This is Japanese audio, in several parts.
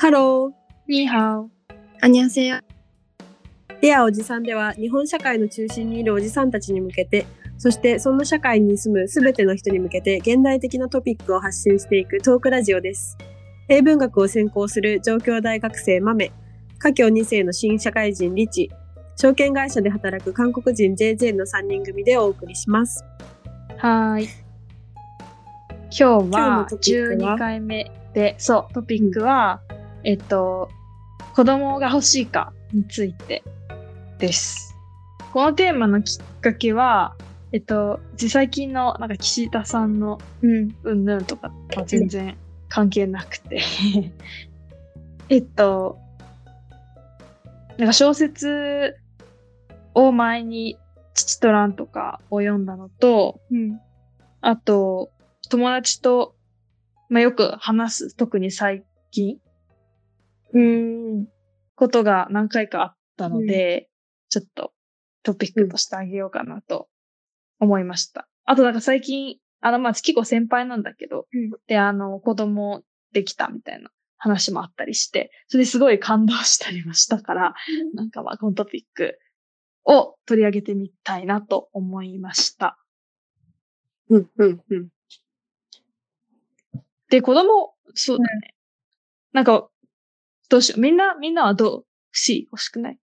Hello。你好。안녕하세요。 Dear おじさんでは日本社会の中心にいるおじさんたちに向けて、そしてそんな社会に住むすべての人に向けて現代的なトピックを発信していくトークラジオです。英文学を専攻する上京大学生マメ、華僑2世の新社会人リチ、証券会社で働く韓国人 JJ の3人組でお送りします。はーい。今日は？12回目で、そう、トピックは、えっと、子供が欲しいかについてです。このテーマのきっかけは、えっと、最近のなんか岸田さんのうん。うんぬんとかは全然関係なくて。えっと、なんか小説を前に父と蘭とかを読んだのと、うん。あと、友達と、まあ、よく話す、特に最近、うん。ことが何回かあったので、ちょっとトピックとしてあげようかなと思いました。あとなんか最近、あの、まあ、結構先輩なんだけど、うんで、あの、子供できたみたいな話もあったりして、それですごい感動したりもしたから、なんかまあ、このトピックを取り上げてみたいなと思いました。うん、うん、うん。で、子供、そうだね。なんか、どうしよう。みんな、みんなはどう？欲しい？欲しくない？っ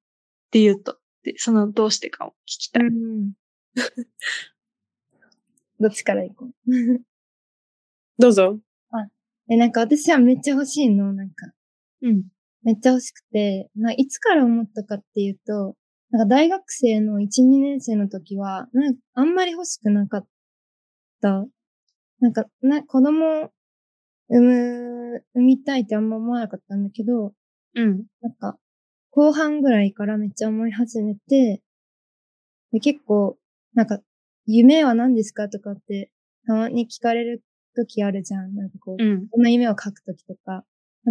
て言うと。で、その、どうしてかを聞きたい。うん。どっちから行こう？どうぞ。え、なんか私はめっちゃ欲しいの、なんか。うん。めっちゃ欲しくて、ないつから思ったかっていうと、なんか大学生の1、2年生の時は、なんかあんまり欲しくなかった。なんか、な、子供産む、産みたいってあんま思わなかったんだけど、うん。なんか、後半ぐらいからめっちゃ思い始めて、で結構、なんか、夢は何ですかとかって、たまに聞かれる時あるじゃん。なんかこう、うん。こんな夢を書く時とか。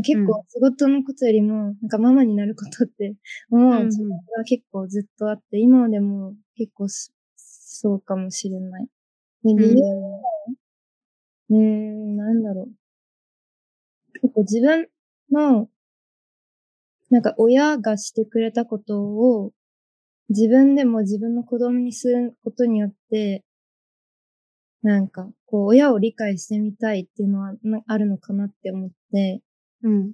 結うん構仕事のことよりも、なんかママになることって思う自分が結構ずっとあって、今でも結構そそうかもしれない。で、理由は、うーん、なんだろう。結構自分の、なんか親がしてくれたことを、自分でも自分の子供にすることによって、なんか、こう、親を理解してみたいっていうのはなあるのかなって思って、うん。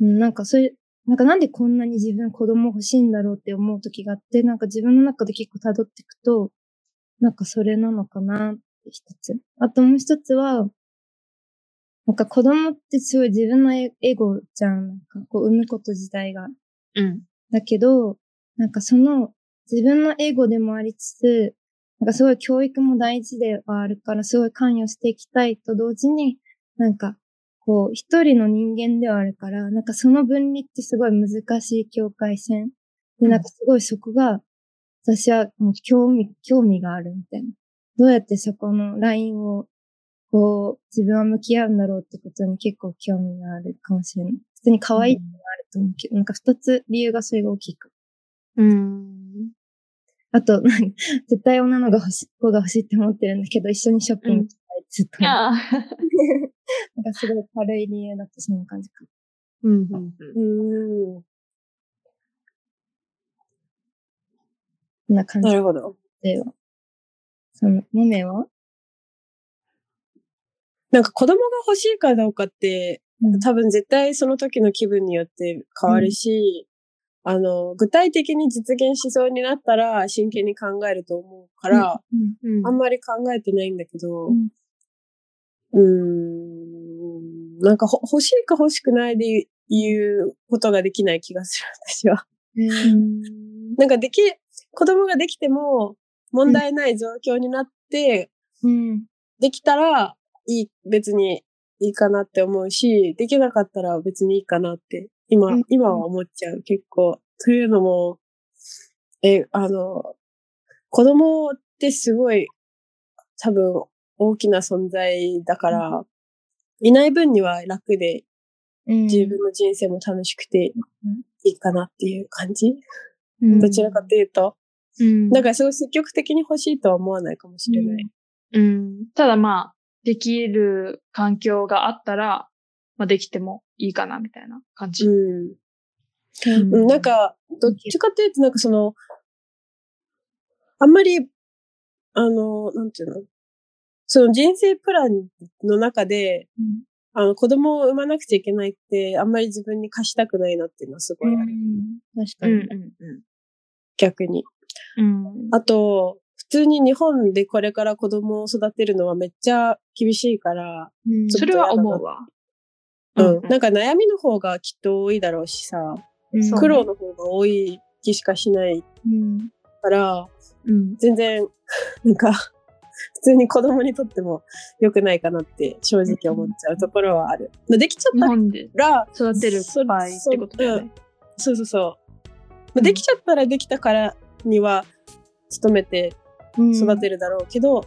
うんなんかそういう、なんかなんでこんなに自分子供欲しいんだろうって思う時があって、なんか自分の中で結構辿っていくと、なんかそれなのかなって一つ。あともう一つは、なんか子供ってすごい自分のエエゴじゃん。なんかこう産むこと自体が。うん。だけど、なんかその自分のエゴでもありつつ、なんかすごい教育も大事ではあるから、すごい関与していきたいと同時に、なんか、こう、一人の人間ではあるから、なんかその分離ってすごい難しい境界線。で、なんかすごいそこが、私はもう興味、興味があるみたいな。どうやってそこのラインを、こう、自分は向き合うんだろうってことに結構興味があるかもしれない。普通に可愛いってのもあると思うけど、なんか二つ理由がそれが大きく。うん。あと、絶対女の子が欲しい、子が欲しいって思ってるんだけど、一緒にショッピングしたいってずっと。なんかすごい軽い理由だとそんな感じか。うん。うん。うん。こん。な感じなるほど。では。その、もめはなんか子供が欲しいかどうかって、うん多分絶対その時の気分によって変わるし、あの、具体的に実現しそうになったら真剣に考えると思うから、うんうんあんまり考えてないんだけど、うんうーん、なんかほ欲しいか欲しくないで言うことができない気がする、私は。うん。なんかでき、子供ができても問題ない状況になって、うん。できたらいい、別にいいかなって思うし、できなかったら別にいいかなって、今、うん今は思っちゃう、結構。というのも、え、あの、子供ってすごい、多分大きな存在だから、いない分には楽で、うん。自分の人生も楽しくてうんいいかなっていう感じ、うんどちらかというと。うん。だからすごい積極的に欲しいとは思わないかもしれない。うん。ただまあ、できる環境があったら、まあ、できてもいいかな、みたいな感じ。うん。うんうんなんか、どっちかというと、なんかその、あんまり、あの、なんていうの？その人生プランの中で、うんあの、子供を産まなくちゃいけないって、あんまり自分に貸したくないなっていうのはすごいある。確かうん、に。うん、逆に。うん。あと、普通に日本でこれから子供を育てるのはめっちゃ厳しいから、うんそれは思うわ。うん。なんか悩みの方がきっと多いだろうしさ、うん苦労の方が多い気しかしないうんから、うん。全然、なんか、普通に子供にとっても良くないかなって正直思っちゃうところはある。まあできちゃったら、育てる場合ってことだよね。そうそうそう。まあできちゃったらできたからには、努めて育てるだろうけど、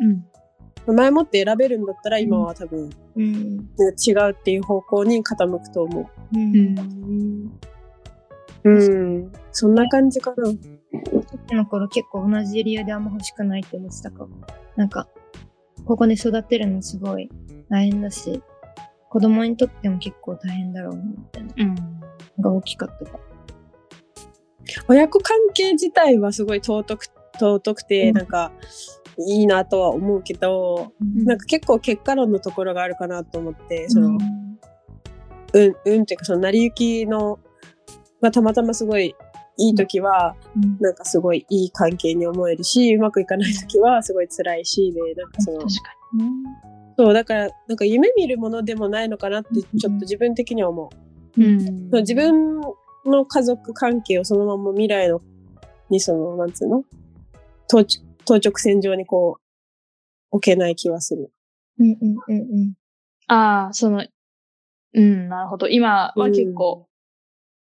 うん。前もって選べるんだったら今は多分うん。違うっていう方向に傾くと思う。うんん。う。うん。そんな感じかな。時の頃結構同じ理由であんま欲しくないって思ってたかも。なんか、ここで育てるのすごい大変だし、子供にとっても結構大変だろうな、みたいなうん。のが大きかったか親子関係自体はすごい尊く、尊くて、うんなんか、いいなとは思うけど、ら。なんか結構結果論のところがあるかなと思って、その、うんうん、うんっていうか、その、成り行きの、がたまたますごいいい時は、うんなんかすごいいい関係に思えるし、うまくいかない時はすごい辛いし、で、なんかその確、かそう、だから、なんか夢見るものでもないのかなって、ちょっと自分的には思う。に。うん。自分の家族関係をそのまま未来の、にその、なんつうの？当当直線上にこう、置けない気はする。うんうんうんうん。ああ、その、うん、なるほど。今は結構、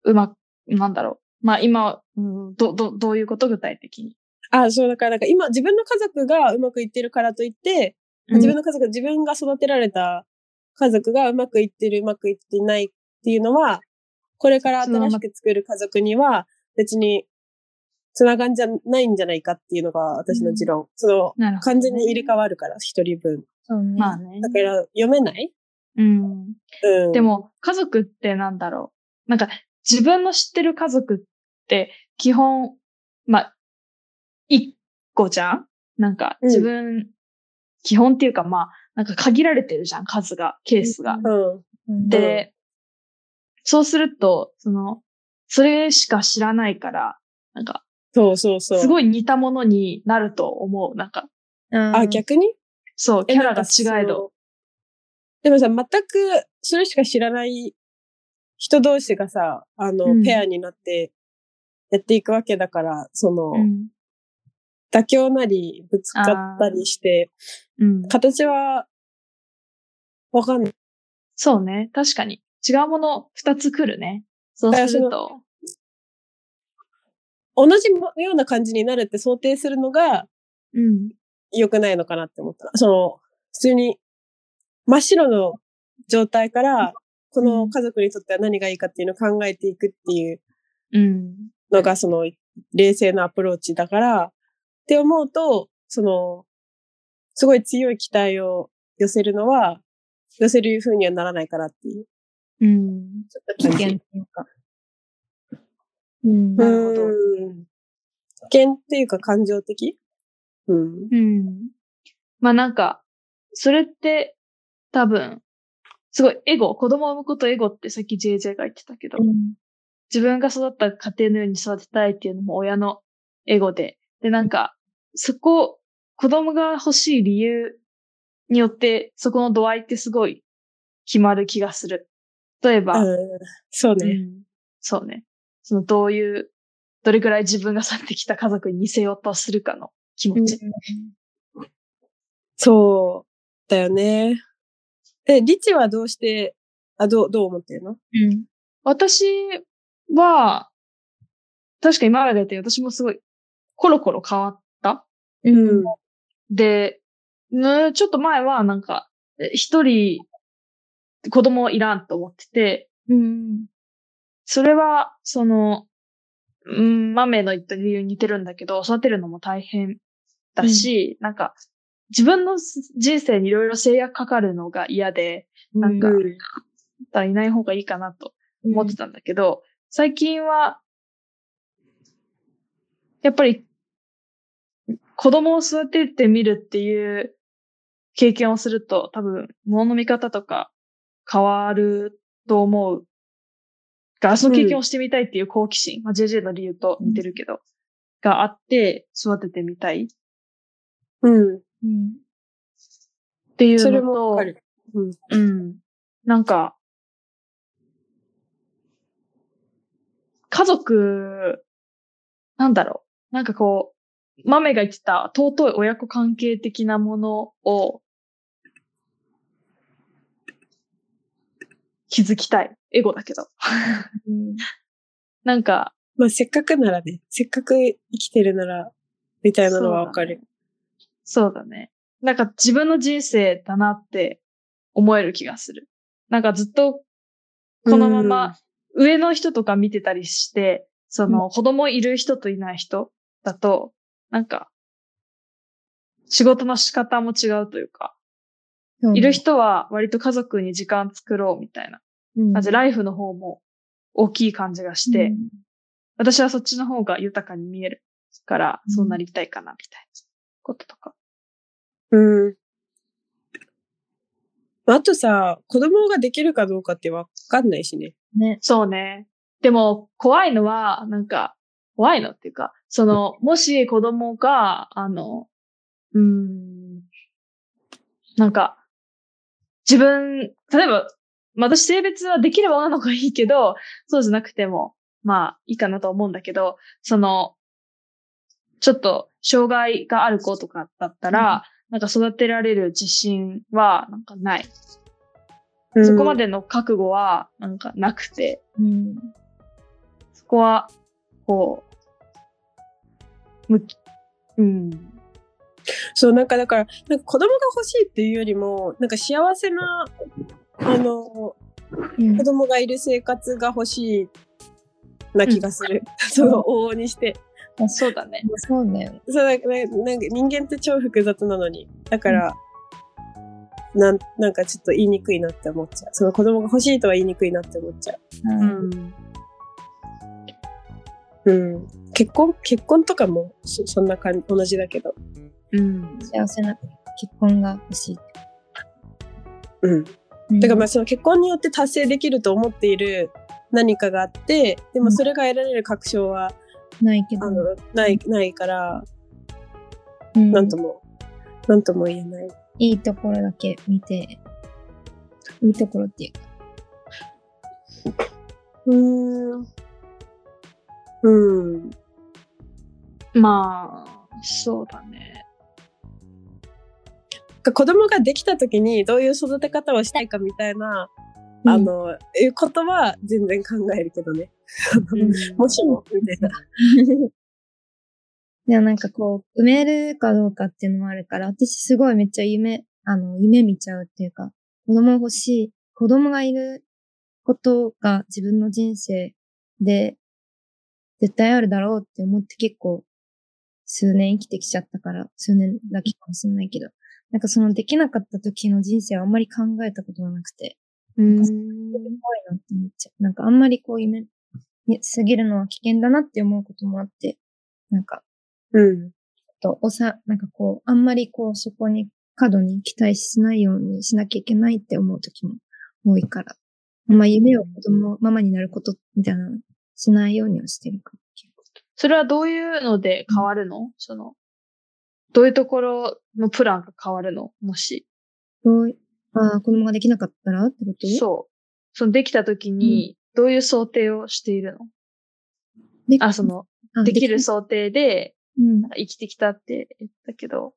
うまく、なんだろう。まあ今、うん、ど、ど、どういうこと具体的に？あ、そう、だからなんか今自分の家族がうまくいってるからといって、自分の家族、自分が育てられた家族がうまくいってる、うまくいっていないっていうのは、これから新しく作る家族には別に繋がんじゃないんじゃないかっていうのが私の持論。その、なるほどね完全に入れ替わるから、一人分。そうね。まあね。だから読めない？うん。うん。で、も、家族ってなんだろう。なんか、自分の知ってる家族って、基本、まあ、一個じゃん？なんか、うん自分、基本っていうかまあ、なんか限られてるじゃん、数が、ケースが。うん。うん、で、そうすると、その、それしか知らないから、なんか、そうそうそう。すごい似たものになると思う。なんか、ああ、逆に？そう、キャラが違え。ど。でもさ、全くそれしか知らない人同士がさ、あの、うんペアになってやっていくわけだから、その、うん。妥協なり、ぶつかったりして、うん。形は、わかんない。そうね。確かに。違うもの二つ来るね。そうすると。同じような感じになるって想定するのがうん。良くないのかなって思った。その、普通に真っ白の状態から、この家族にとっては何がいいかっていうのを考えていくっていううん。のが、その、冷静なアプローチだから、って思うと、その、すごい強い期待を寄せるのは、寄せる風にはならないかなっていう。うん。ちょっと危険っていうか。うん。なるほどうん危険っていうか感情的？うん。うん。まあなんか、それって多分、すごいエゴ、子供を産むことエゴってさっき JJ が言ってたけど、うん自分が育った家庭のように育てたいっていうのも親のエゴで、でなんか、そこ、子供が欲しい理由によって、そこの度合いってすごい決まる気がする。例えば、うんそうね。うんそうね。そのどういう、どれくらい自分が去ってきた家族に似せようとするかの気持ち。そう。だよね。え、リチはどうして、あ、どう、どう思ってるの？うん。私は、確か今まで言ったように私もすごいコロコロ変わった。うん。で、ね、ちょっと前はなんか、え一人子供いらんと思ってて、うん。それは、その、うん、豆の言った理由に似てるんだけど、育てるのも大変だし、なんか、自分の人生にいろいろ制約かかるのが嫌で、なんかうんったらいない方がいいかなと思ってたんだけど、最近は、やっぱり、子供を育ててみるっていう経験をすると、多分、物の見方とか変わると思う。が、その経験をしてみたいっていう好奇心、まあ、JJ の理由と似てるけど、があって、育ててみたいっうん。うん。ていうそれのともわか、る。うん。うん。なんか、家族、なんだろう。なんかこう、マメが言ってた尊い親子関係的なものを気づきたい。エゴだけど。うん。なんか、まあ、せっかくならね、せっかく生きてるなら、みたいなのはわかる。そうだね。なんか自分の人生だなって思える気がする。なんかずっとこのまま上の人とか見てたりして、その子供いる人といない人だと、なんか仕事の仕方も違うというか、いる人は割と家族に時間作ろうみたいなうん感じで、ライフの方も大きい感じがして、うん私はそっちの方が豊かに見えるから、うんそうなりたいかなみたいなこととか。うん。あとさ、子供ができるかどうかってわかんないしね。ね。そうね。でも、怖いのは、なんか、怖いのっていうか、その、もし子供が、あの、うーん、なんか、自分、例えば、まあ私性別はできれば女の子がいいけど、そうじゃなくても、まあいいかなと思うんだけど、その、ちょっと障害がある子とかだったら、なんか育てられる自信はなんかない。そこまでの覚悟はなんかなくて、うん。そこは、こう、むき、うん。そう、なんかだから、なんか子供が欲しいっていうよりも、なんか幸せな、あの、うん子供がいる生活が欲しいな気がする。その往々にして。そうだね。そうだよね。そうなんかねなんか人間って超複雑なのに。だから、なんなんかちょっと言いにくいなって思っちゃう。その子供が欲しいとは言いにくいなって思っちゃううんん。う。うん。結婚結婚とかもそそんな感じ、同じだけど。うん。幸せな結婚が欲しい。うん。うんだからまあその結婚によって達成できると思っている何かがあって、でもそれが得られる確証は、ないけど。あの、ない、ないから、うんなんとも、なんとも言えない。いいところだけ見て、いいところっていうか。うーん。うん。まあ、そうだね。子供ができた時にどういう育て方をしたいかみたいな、あの、いうことは全然考えるけどね。もしも、みたいな。でもなんかこう、埋めるかどうかっていうのもあるから、私すごいめっちゃ夢、あの、夢見ちゃうっていうか、子供欲しい、子供がいることが自分の人生で絶対あるだろうって思って結構数年生きてきちゃったから、数年だけかもしれないけど、なんかそのできなかった時の人生はあんまり考えたことがなくて、うん。怖いなって思っちゃう。なんかあんまりこう夢見すぎるのは危険だなって思うこともあって、なんかうん。と、おさ、なんかこう、あんまりこう、そこに、過度に期待しないようにしなきゃいけないって思う時も多いから。まあ、夢を子供、ママになることみたいなのしないようにはしてるかも。それはどういうので変わるの？その、どういうところのプランが変わるの？もし。どういああ、子供ができなかったらってこと？そう。そのできた時に、どういう想定をしているの？であ、その、あできるな想定で、うん生きてきたって言ったけど。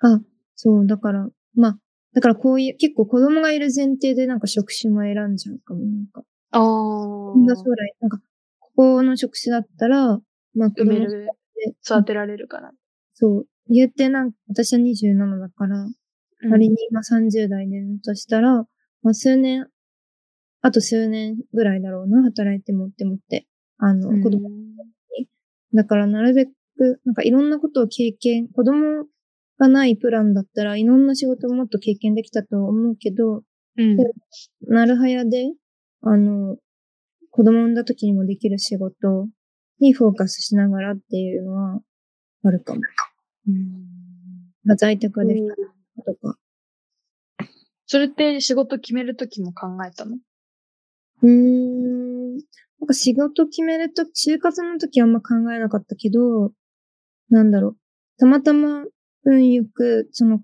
あ、そう、だから、まあ、だからこういう、結構子供がいる前提でなんか職種も選んじゃうかも。なんか、ああ。そんな将来、なんか、ここの職種だったら、まあ子供埋める、で育てられるから。そう、言ってなんか、私は27だから、仮に今30代でだとしたら、まあ数年、あと数年ぐらいだろうな、働いてもって思って。あの、うん子供。だからなるべく、なんかいろんなことを経験、子供がないプランだったらいろんな仕事をもっと経験できたと思うけど、うん。なるはやで、あの、子供産んだ時にもできる仕事にフォーカスしながらっていうのはあるかも。まあ在宅できたとか。それって仕事決めるときも考えたの？うーん。なんか仕事決めると、就活の時あんま考えなかったけど、なんだろう。たまたま運よく、その、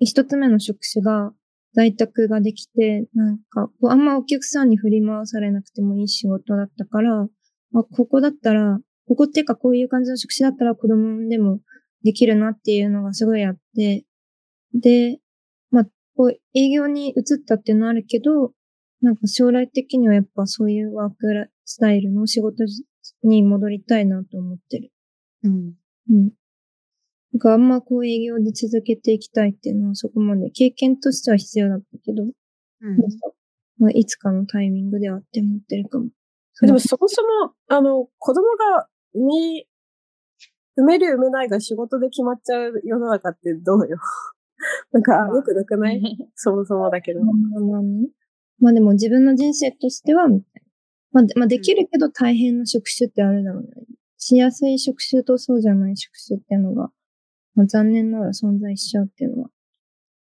一つ目の職種が在宅ができて、なんか、あんまお客さんに振り回されなくてもいい仕事だったから、あ、ここだったら、ここっていうかこういう感じの職種だったら子供でもできるなっていうのがすごいあって、で、まあ、こう営業に移ったっていうのはあるけど、なんか将来的にはやっぱそういうワークラスタイルの仕事に戻りたいなと思ってる。うん。うん。なんかあんまこう営業で続けていきたいっていうのはそこまで経験としては必要だったけど、うんまあ、いつかのタイミングではって思ってるかも。でもそもそも、あの、子供が産み、産める産めないが仕事で決まっちゃう世の中ってどうよ？なんか、よくなくない？そもそもだけど。まあまあねまあでも自分の人生としては、みたいな。まあで、まあできるけど大変な職種ってあるだろうね。しやすい職種とそうじゃない職種っていうのが、まあ残念ながら存在しちゃうっていうのは。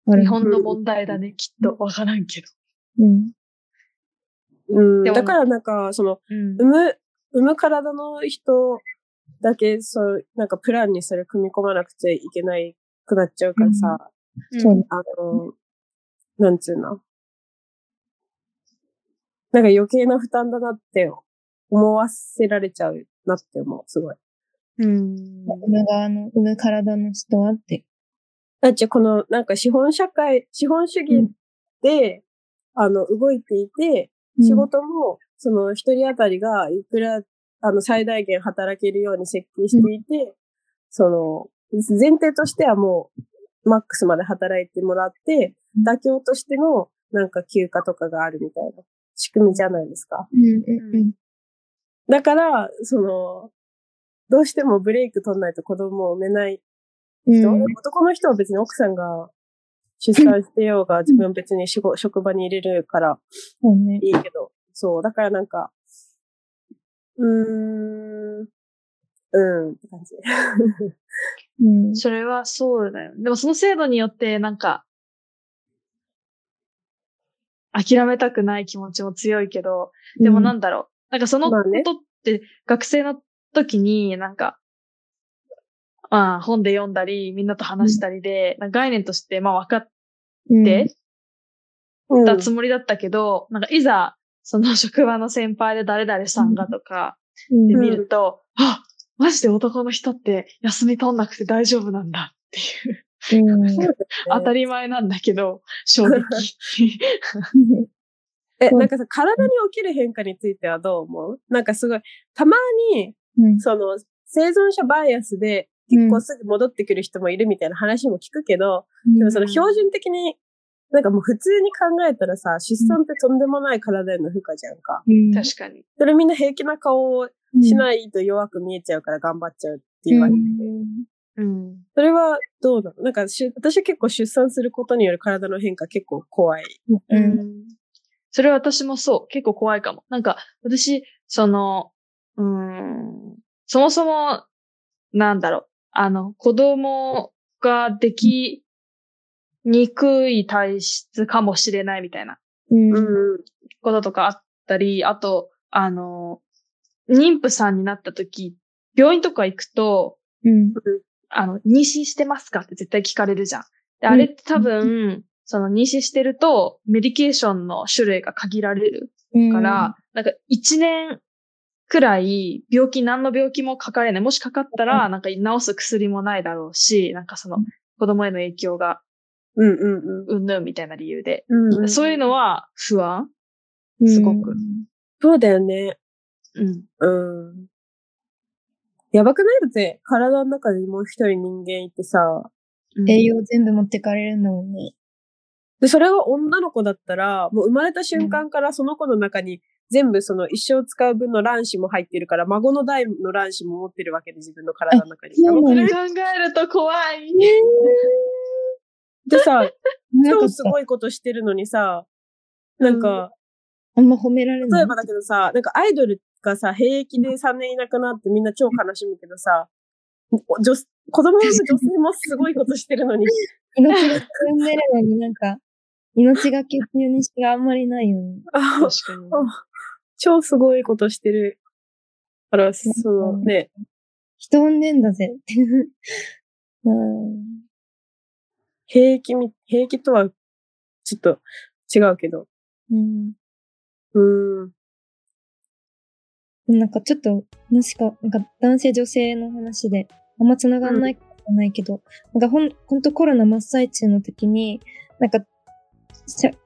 日本の問題だね、きっと。わからんけど。うん。うん。だからなんか、その、うん産む、産む体の人だけ、そう、なんかプランにそれ組み込まなくちゃいけないくなっちゃうからさ、そうあの、なんつうの。なんか余計な負担だなって思わせられちゃうなって思う、すごい。うん。産側の、産む体の人はって。だってこの、なんか資本社会、資本主義で、あの、動いていて、仕事も、その一人当たりがいくら、あの、最大限働けるように設計していて、その、前提としてはもう、マックスまで働いてもらって、妥協としての、なんか休暇とかがあるみたいな仕組みじゃないですか。うん、うん、うん。だから、その、どうしてもブレイク取んないと子供を産めない人、うん男の人は別に奥さんが出産してようが、自分別に職場に入れるから。いいけど、そう、だからなんか、うーん、うん、って感じ。うん。それはそうだよ。でもその制度によって、なんか、諦めたくない気持ちも強いけど、でもなんだろう。なんかそのことって学生の時になんか、まあ本で読んだり、みんなと話したりで、なんか概念としてまあ分かっうん、てうんたつもりだったけど、なんかいざ、その職場の先輩で誰々さんがとかうん、でうん見ると、あマジで男の人って休み取んなくて大丈夫なんだっていう、うん。当たり前なんだけど、衝撃。え、なんかさ、体に起きる変化についてはどう思う？なんかすごい、たまに、うん。その、生存者バイアスで結構すぐ戻ってくる人もいるみたいな話も聞くけど、でもその標準的に、なんかもう普通に考えたらさ、出産ってとんでもない体への負荷じゃんか。うん確かに。それみんな平気な顔をしないと弱く見えちゃうから頑張っちゃうって言われてて。うん。それはどうなの？なんかしゅ、私は結構出産することによる体の変化結構怖い。う。うんん。それは私もそう。結構怖いかも。なんか、私、その、うーん、そもそも、なんだろう。あの、子供ができにくい体質かもしれないみたいなうん。うん。こととかあったり、あと、あの、妊婦さんになった時、病院とか行くと、うん。あの、妊娠してますかって絶対聞かれるじゃん。で、あれって多分、その妊娠してると、メディケーションの種類が限られるうん。から、なんか一年くらい病気、何の病気もかかれない。もしかかったら、なんか治す薬もないだろうし、なんかその子供への影響がうんうんうん。ぬんみたいな理由で。うん。うん、そういうのは不安うんすごく。そうだよね。うん。うん。やばくないだって、体の中にもう一人人間いてさ、うん栄養全部持ってかれるんだもん。ね。で、それが女の子だったら、もう生まれた瞬間からその子の中に全部その一生使う分の卵子も入ってるから、孫の代の卵子も持ってるわけで、自分の体の中に。そう考えると怖い。でさ、超すごいことしてるのにさ、なんか、あんま褒められない。例えばだけどさ、なんかアイドルがさ、兵役で3年いなくなってみんな超悲しむけどさ、女子供の女性もすごいことしてるのに。命が進んでるのになんか、命がけっていう認識があんまりないよね。あ確かに。超すごいことしてる。から、そのね、人産んでんだぜ。うん兵役み、兵役とはちょっと違うけど。うんうーん。なんかちょっと、もしか、なんか男性女性の話で、あんま繋がんないかもないけど、なんかほん、ほんとコロナ真っ最中の時に、なんか、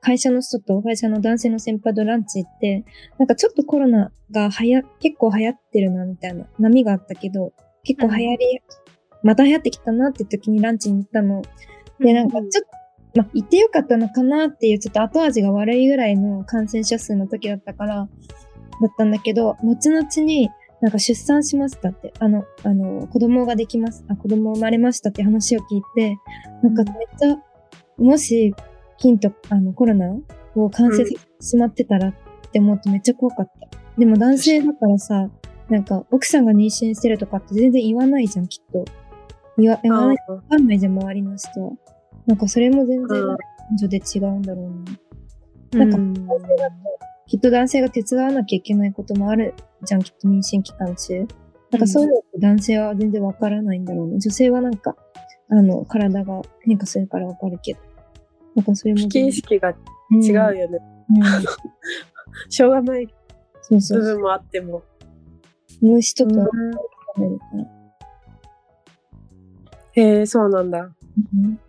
会社の人と会社の男性の先輩とランチ行って、なんかちょっとコロナがはや、結構流行ってるなみたいな波があったけど、結構流行り、また流行ってきたなって時にランチに行ったの。で、なんかちょっと、まあ、行ってよかったのかなっていうちょっと後味が悪いぐらいの感染者数の時だったから、だったんだけど、後々になんか出産しましたって、あの、あの、子供ができます、あ、子供生まれましたって話を聞いて、なんかめっちゃ、もし、菌と、あの、コロナを感染させてしまってたらって思うとめっちゃ怖かった。でも男性だからさ、なんか奥さんが妊娠してるとかって全然言わないじゃん、きっと。言わ、言わない、わかんないじゃん、周りの人は。なんかそれも全然うん男女で違うんだろうな。なんかうんきっと男性が手伝わなきゃいけないこともあるじゃん、きっと妊娠期間中。なんかそういうのって男性は全然わからないんだろうな。女性はなんか、あの、体が変化するからわかるけど。なんかそれも危機意識が違ううんよね。うん しょうがないそうそうそう。部分もあっても。虫とかうん食べるから。へえ、そうなんだ。うん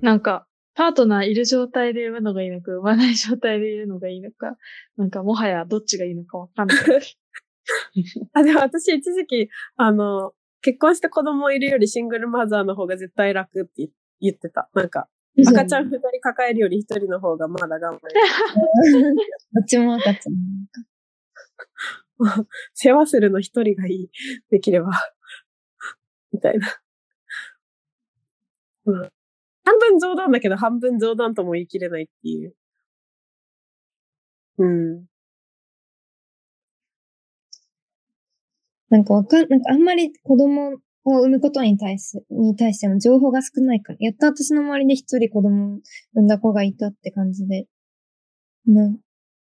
なんか、パートナーいる状態で産むのがいいのか、産まない状態でいるのがいいのか、なんかもはやどっちがいいのかわかんない。あ、でも私一時期、あの、結婚して子供いるよりシングルマザーの方が絶対楽って言言ってた。なんか、赤ちゃん二人抱えるより一人の方がまだ頑張れる。どっちも赤ちゃん。世話するの一人がいい。できれば。みたいな。うん。半分冗談だけど半分冗談とも言い切れないっていう。うん。なんかわかん、なんかあんまり子供を産むことに対す、に対しての情報が少ないから、やっと私の周りで一人子供を産んだ子がいたって感じで、な、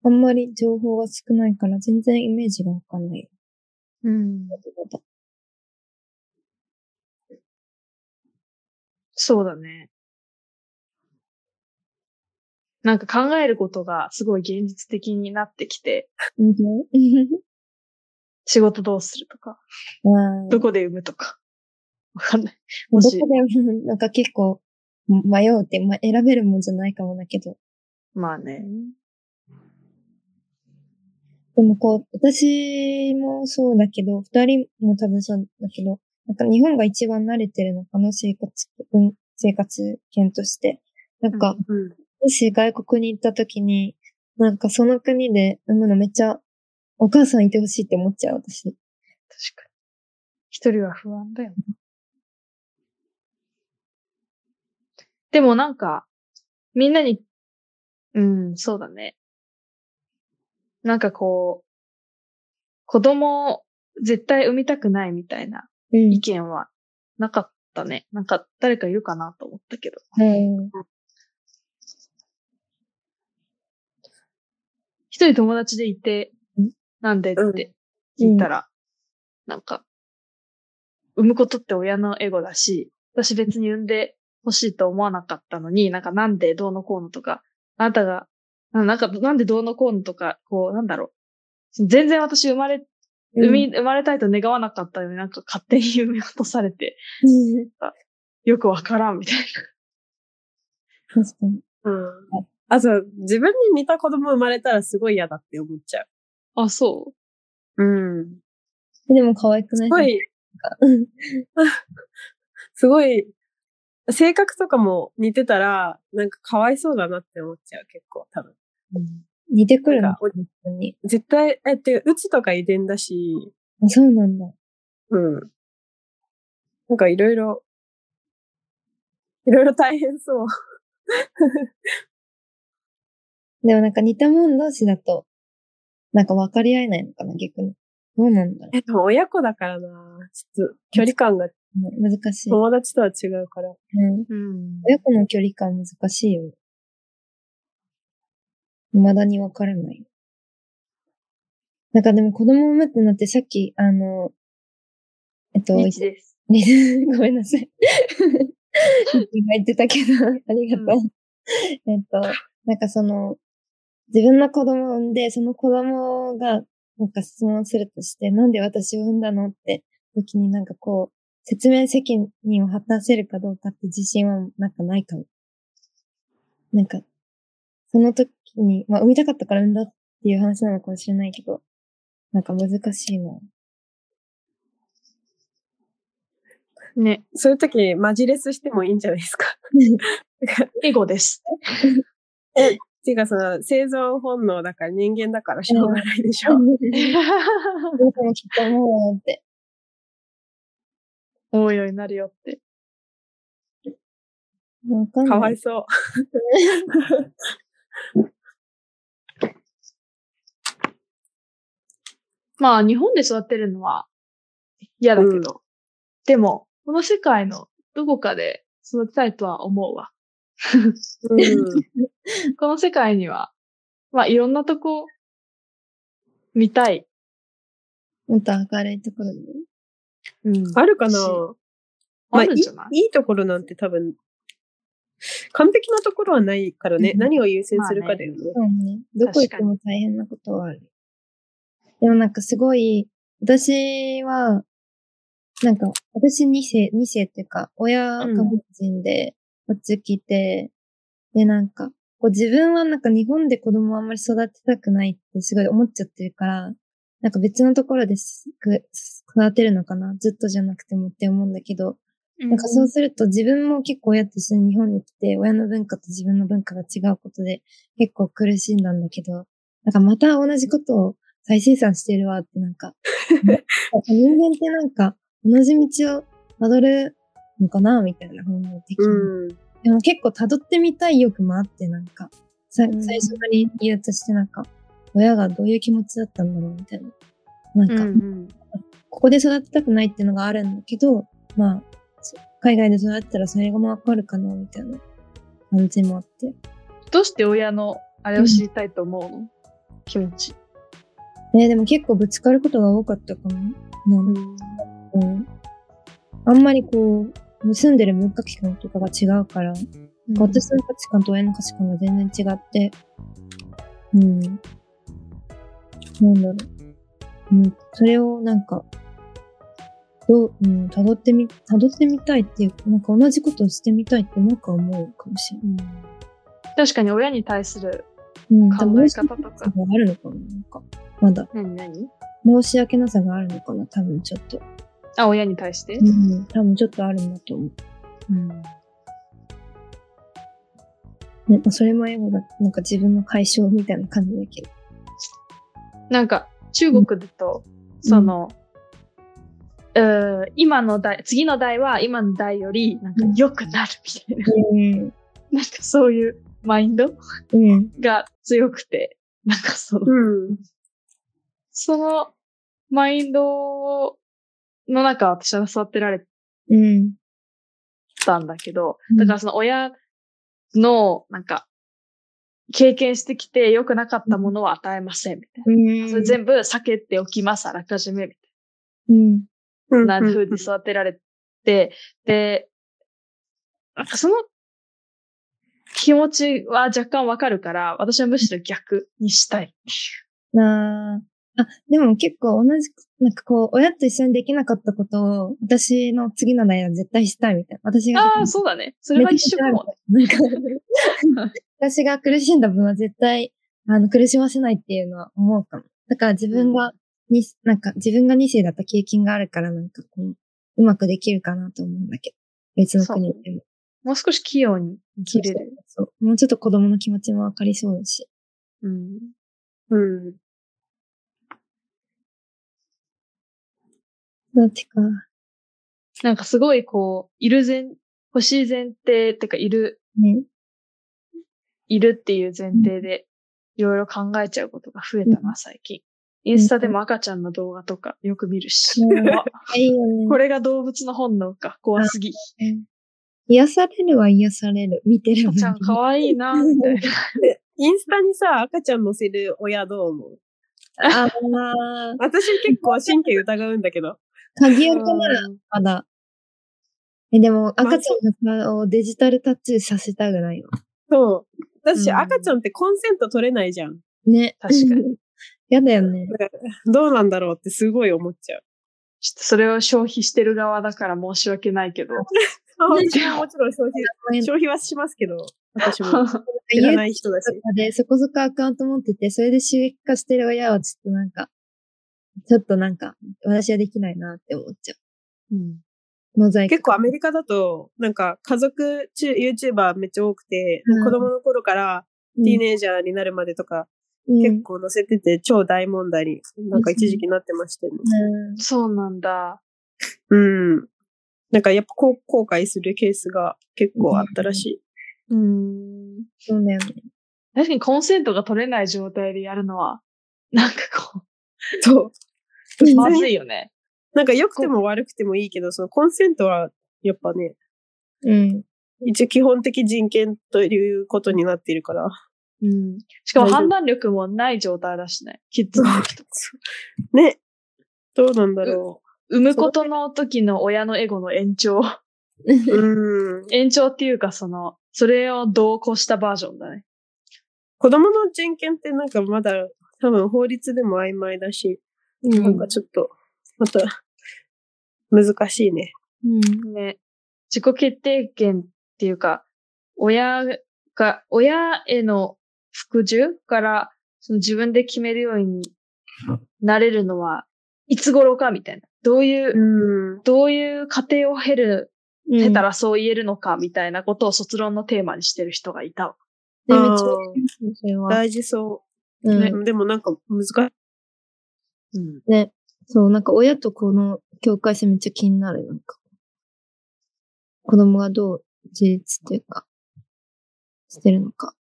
あんまり情報が少ないから全然イメージがわかんないよ。うん。そうだね。なんか考えることがすごい現実的になってきて、本仕事どうするとか、どこで産むとか。わかんない。どこもし、でも、なんか結構迷うって、まあ、選べるもんじゃないかもだけど。まあね。でもこう、私もそうだけど、二人も多分そうだけど、なんか日本が一番慣れてるのかな、生活、うん、生活圏として。なんか、もし外国に行った時に、なんかその国で産むのめっちゃ、お母さんいてほしいって思っちゃう、私。確かに。一人は不安だよね。でもなんか、みんなに、うん、そうだね。なんかこう、子供を絶対産みたくないみたいな意見はなかったね。なんか誰かいるかなと思ったけど。うん。一人友達でいてん、なんでって聞いたら、なんか、産むことって親のエゴだし、私別に産んで欲しいと思わなかったのに、なんかなんでどうのこうのとか、あなたが、ななんかなんでどうのこうのとか、こう、なんだろう。全然私生まれ、産み、生まれたいと願わなかったのになんか勝手に産み落とされて、うんよくわからんみたい確かに。うん。あ、そう、自分に似た子供生まれたらすごい嫌だって思っちゃう。な。あ、そううん。でも可愛くない？すごい、う んすごい、性格とかも似てたら、なんかかわいそうだなって思っちゃう、結構、多分。似てくるの？に。絶対、え、って、うつとか遺伝だし、あ、そうなんだ。うん。なんかいろいろ、いろいろ大変そう。でもなんか似たもん同士だと、なんか分かり合えないのかな、逆に。どうなんだろえ、でも親子だからな。ちょっと距離感が難しい。友達とは違うから。うん。うん。親子の距離感難しいよね。未だに分からない。なんかでも子供を産むってなってさっき、あの、えっと、日です。ね ごめんなさい。言ってたけど、ありがとう。えっと、なんかその、自分の子供を産んで、その子供が、なんか質問するとして、なんで私を産んだのって時になんかこう、説明責任を果たせるかどうかって自信はなんかないかも。なんか、その時に、まあ産みたかったから産んだっていう話なのかもしれないけど、なんか難しいな。ね。そういう時、マジレスしてもいいんじゃないですか。エゴです。ていうか、その、生存本能だから人間だからしょうがないでしょ。僕もきっと思うよって。思うようになるよって。わか。かわいそう。まあ、日本で育てるのは嫌だけど。でも、この世界のどこかで育てたいとは思うわ。うん。この世界には、まあ、いろんなとこ、見たい。もっと明るいところで。うんあるかな？しまあ、いあるんじゃないい？いいところなんて多分、完璧なところはないからね。うん何を優先するかだよね。そうね。どこ行っても大変なことはある。でもなんかすごい、私は、なんか、私2世、2世っていうか、親が母人で、こっち来て、で、なんか、こう自分はなんか日本で子供をあんまり育てたくないってすごい思っちゃってるから、なんか別のところですく育てるのかなずっとじゃなくてもって思うんだけど、なんかそうすると自分も結構親と一緒に日本に来て、親の文化と自分の文化が違うことで結構苦しんだんだけど、なんかまた同じことを再生産してるわってなんか、人間ってなんか同じ道を辿るのかなみたいな本能的に。うん。でも結構辿ってみたい欲もあってなんか、最初に言うとしてなんか、親がどういう気持ちだったんだろうみたいな。なんか、うんうんここで育てたくないっていうのがあるんだけど、まあ、そ海外で育てたらそれがわかるかな、みたいな感じもあって。どうして親のあれを知りたいと思うの、気持ち。えーでも結構ぶつかることが多かったかも。なんん。うん、あんまりこう、住んでる文化機関とかが違うから、私の価値観と親の価値観が全然違って、うん。なんだろう。うん、それをなんか、どう、うん、辿ってみ、辿ってみたいっていうか、なんか同じことをしてみたいってなんか思うかもしれない。確かに親に対するうん、考え方とか。があるのかななんか、まだ、何何？申し訳なさがあるのかな多分ちょっと。あ、親に対して？うん、多分ちょっとあるんだと思う。うん。ね、まあそれも英語だ、なんか自分の解消みたいな感じだけど。なんか、中国だと、その、うー今の代、次の代は今の代より、なんか良くなるみたいな、うん。なんかそういうマインドうん。が強くて、なんかその、うん。そのマインドの中、私は育てられうん。たんだけど、うんだからその親の、なんか、経験してきて良くなかったものは与えません、みたいな。うん。それ全部避けておきます、あらかじめ、みたいうん。うん。な風に育てられて、で、なんかその気持ちは若干わかるから、私はむしろ逆にしたい。なあ。あ、でも結構同じ、なんかこう、親と一緒にできなかったことを、私の次の代は絶対したいみたいな。私が。ああ、そうだね。それは一緒かもね。なんか、私が苦しんだ分は絶対、あの、苦しませないっていうのは思うかも。だから自分が、に、なんか自分が2世だった経験があるから、なんかこう、うまくできるかなと思うんだけど。別の国でも。もう少し器用に生きれる。そう。もうちょっと子供の気持ちもわかりそうだし。うん。うん。だってか。なんかすごいこう、いる前、欲しい前提ってか、いる、ね。いるっていう前提でいろいろ考えちゃうことが増えたな、最近。インスタでも赤ちゃんの動画とかよく見るし。これが動物の本能か。怖すぎ。癒されるは癒される。見てる赤ちゃん可愛いな、みたいな。で インスタにさ、赤ちゃん載せる親どう思う？ああ、私結構神経疑うんだけど。鍵垢ならまだ。え、でも赤ちゃんの顔をデジタルタトゥーさせたくないわ。そう。私、うん赤ちゃんってコンセント取れないじゃん。ね。確かに。やだよね。どうなんだろうってすごい思っちゃう。ちょっとそれを消費してる側だから申し訳ないけど。私 ももちろん消費、消費はしますけど、私も 知らない人だし。でそこそこアカウント持ってて、それで収益化してる親はちょっとなんか、ちょっとなんか、私はできないなって思っちゃうんう。モザイク。結構アメリカだと、なんか家族中 YouTuber めっちゃ多くて、うん子供の頃からうんティーネイジャーになるまでとか、うん結構載せてて超大問題に、なんか一時期なってましたよね。うんそうなんだ。うん。なんかやっぱ後悔するケースが結構あったらしい。うん。そうだよね。確かにコンセントが取れない状態でやるのは、なんかこそう。う、まずいよね。なんか良くても悪くてもいいけど、そのコンセントはやっぱね、うん。一応基本的人権ということになっているから。うん。しかも判断力もない状態だしね。キッズの時とか。ね。どうなんだろ産むことの時の親のエゴの延長。う。うん。延長っていうかその、それを同行したバージョンだね。子供の人権ってなんかまだ多分法律でも曖昧だし、なんかちょっと、また、難しいね。うん。ね。自己決定権っていうか、親が、親への服従から、その自分で決めるようになれるのは、いつ頃かみたいな。どういう、うん。どういう過程を経る、うん。経たらそう言えるのかみたいなことを卒論のテーマにしてる人がいた。大事そうう。ん。ね、でもなんか難しい。うん。ね。そう、なんか親とこの境界線めっちゃ気になる。なんか。子供がどう自立っていうか、してるのか。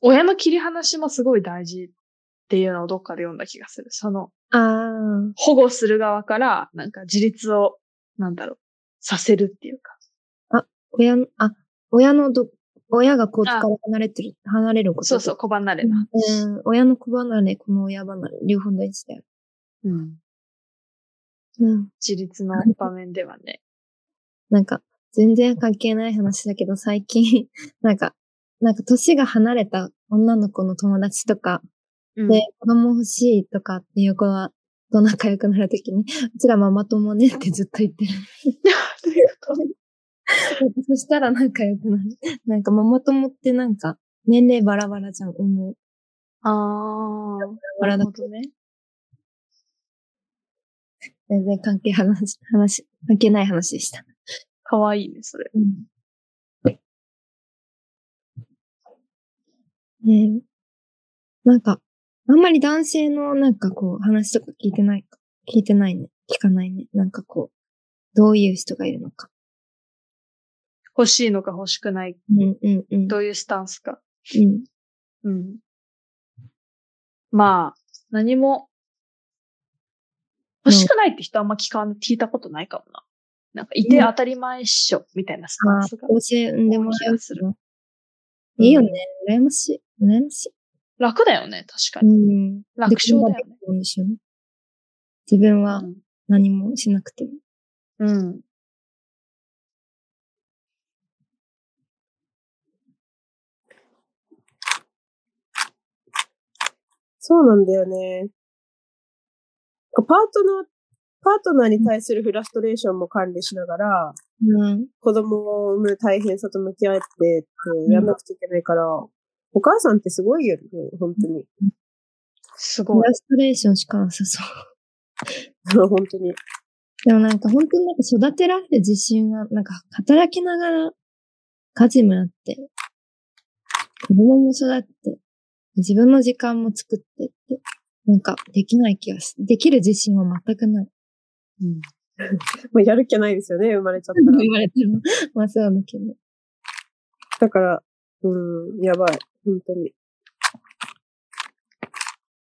親の切り離しもすごい大事っていうのをどっかで読んだ気がする。その、ああ。保護する側から、なんか自立を、なんだろう、させるっていうか。親の、あ、親のど、親がこうから離れてる、離れること。そうそう、子離れな。うん。親の子離れ、この親離れ、両方大事だよ。うん。うん。自立の場面ではね。なんか、全然関係ない話だけど、最近、なんか、なんか年が離れた女の子の友達とか、うんで、子供欲しいとかっていう子は、と仲良くなるときに、うちらママ友ねってずっと言ってる。そしたら仲良くなる。なんかママ友ってなんか、年齢バラバラじゃん、産む。ああ、バラだなるほどね。全然関係話、話、関係ない話でした。かわいいね、それ。ねえなんか、あんまり男性のなんかこう話とか聞いてないか。聞いてないね。聞かないね。なんかこう、どういう人がいるのか。欲しいのか欲しくない。うんうんうん。どういうスタンスか。うん。うん。まあ、何も、欲しくないって人あんま聞かん、聞いたことないかもな。なんか、いて当たり前っしょ、みたいなスタまあ、ンスが。教えんでもらうする。いいよね。羨ましい。羨ましい。楽だよね、確かうに。ん。楽勝だよね自分は何もしなくても。うん。うん。そうなんだよね。パートナー、パートナーに対するフラストレーションも管理しながら、うん。子供を産む大変さと向き合ってってやんなくちゃいけないから、お母さんってすごいよね、本当に。フすごい。ラストレーションしかなさそう。本当に。でもなんか本当になんか育てられる自信は、なんか働きながら家事もやって、子供も育って、自分の時間も作ってって、なんかできない気がすできる自信は全くない。うん。まあ、やる気ないですよね、生まれちゃったら。言われて。まあそうだけど。だから、うん、やばい。本当に。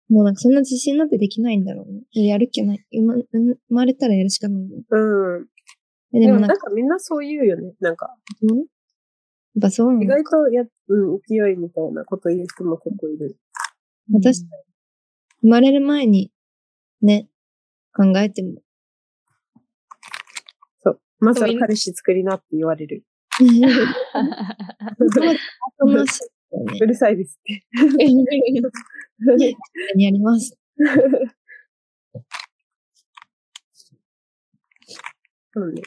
もうなんかそんな自信なんてできないんだろうね。やる気ない。生ま生まれたらやるしかないね。うん。えでもなんか、みんなそう言うよね。なんか、うんやっぱそうな意の外とや、うん、勢いみたいなこと言う人も結構いる。私、生まれる前に、ね、考えても。まずは彼氏作りなって言われる。う。るさいですって。やります。うんね。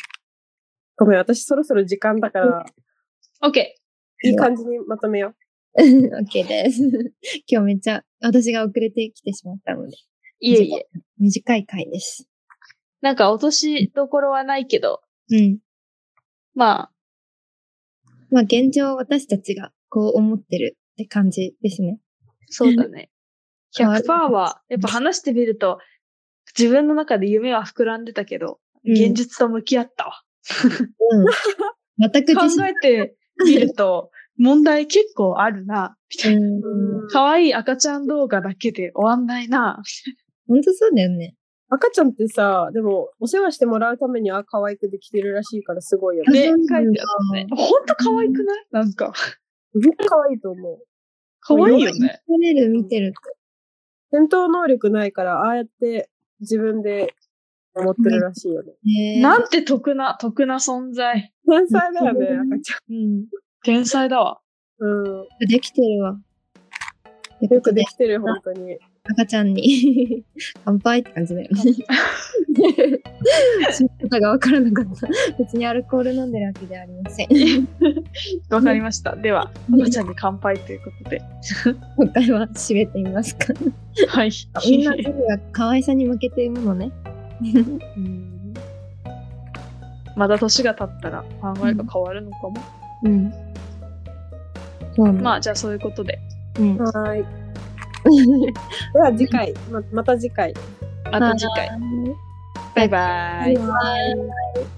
ごめん、私そろそろ時間だから、オッケいい感じにまとめよ OK です。今日めっちゃ、私が遅れてきてしまったので、ー。いえいえ。短い回です。なんか落としどころはないけど、うん。まあ、まあ現状私たちがこう思ってるって感じですね。そうだね。変わる100%は、やっぱ話してみると、自分の中で夢は膨らんでたけど、うん現実と向き合ったわ。うん。全く考えてみると、問題結構あるな、みたいな。可愛い赤ちゃん動画だけで終わんないな。本当そうだよね。赤ちゃんってさ、でも、お世話してもらうためにあ可愛くできてるらしいからすごいよね。ね、書いてあったね。ほんと可愛くない？なんか。めっちゃ可愛いと思う。可愛いよね。見れる見てる戦闘能力ないから、ああやって自分で思ってるらしいよね。と。へーなんて得な、得な存在。天才だよね、赤ちゃうん。天才だわ。ん。うん。できてるわ。よくできてる、本当に。赤ちゃんに 乾杯って感じだよね。仕方がわからなかった。別にアルコール飲んでるわけではありません。わかりました。では、赤ちゃんに乾杯ということで。今回は締めてみますか。はい。みんなゼリは可愛さに負けて産むのね。うんまだ年が経ったら考えが変わるのかも。うん。そうね。まあ、じゃあそういうことで。うん。はーい。では次回、ままた次回。また次回。バイバイ。バイバイ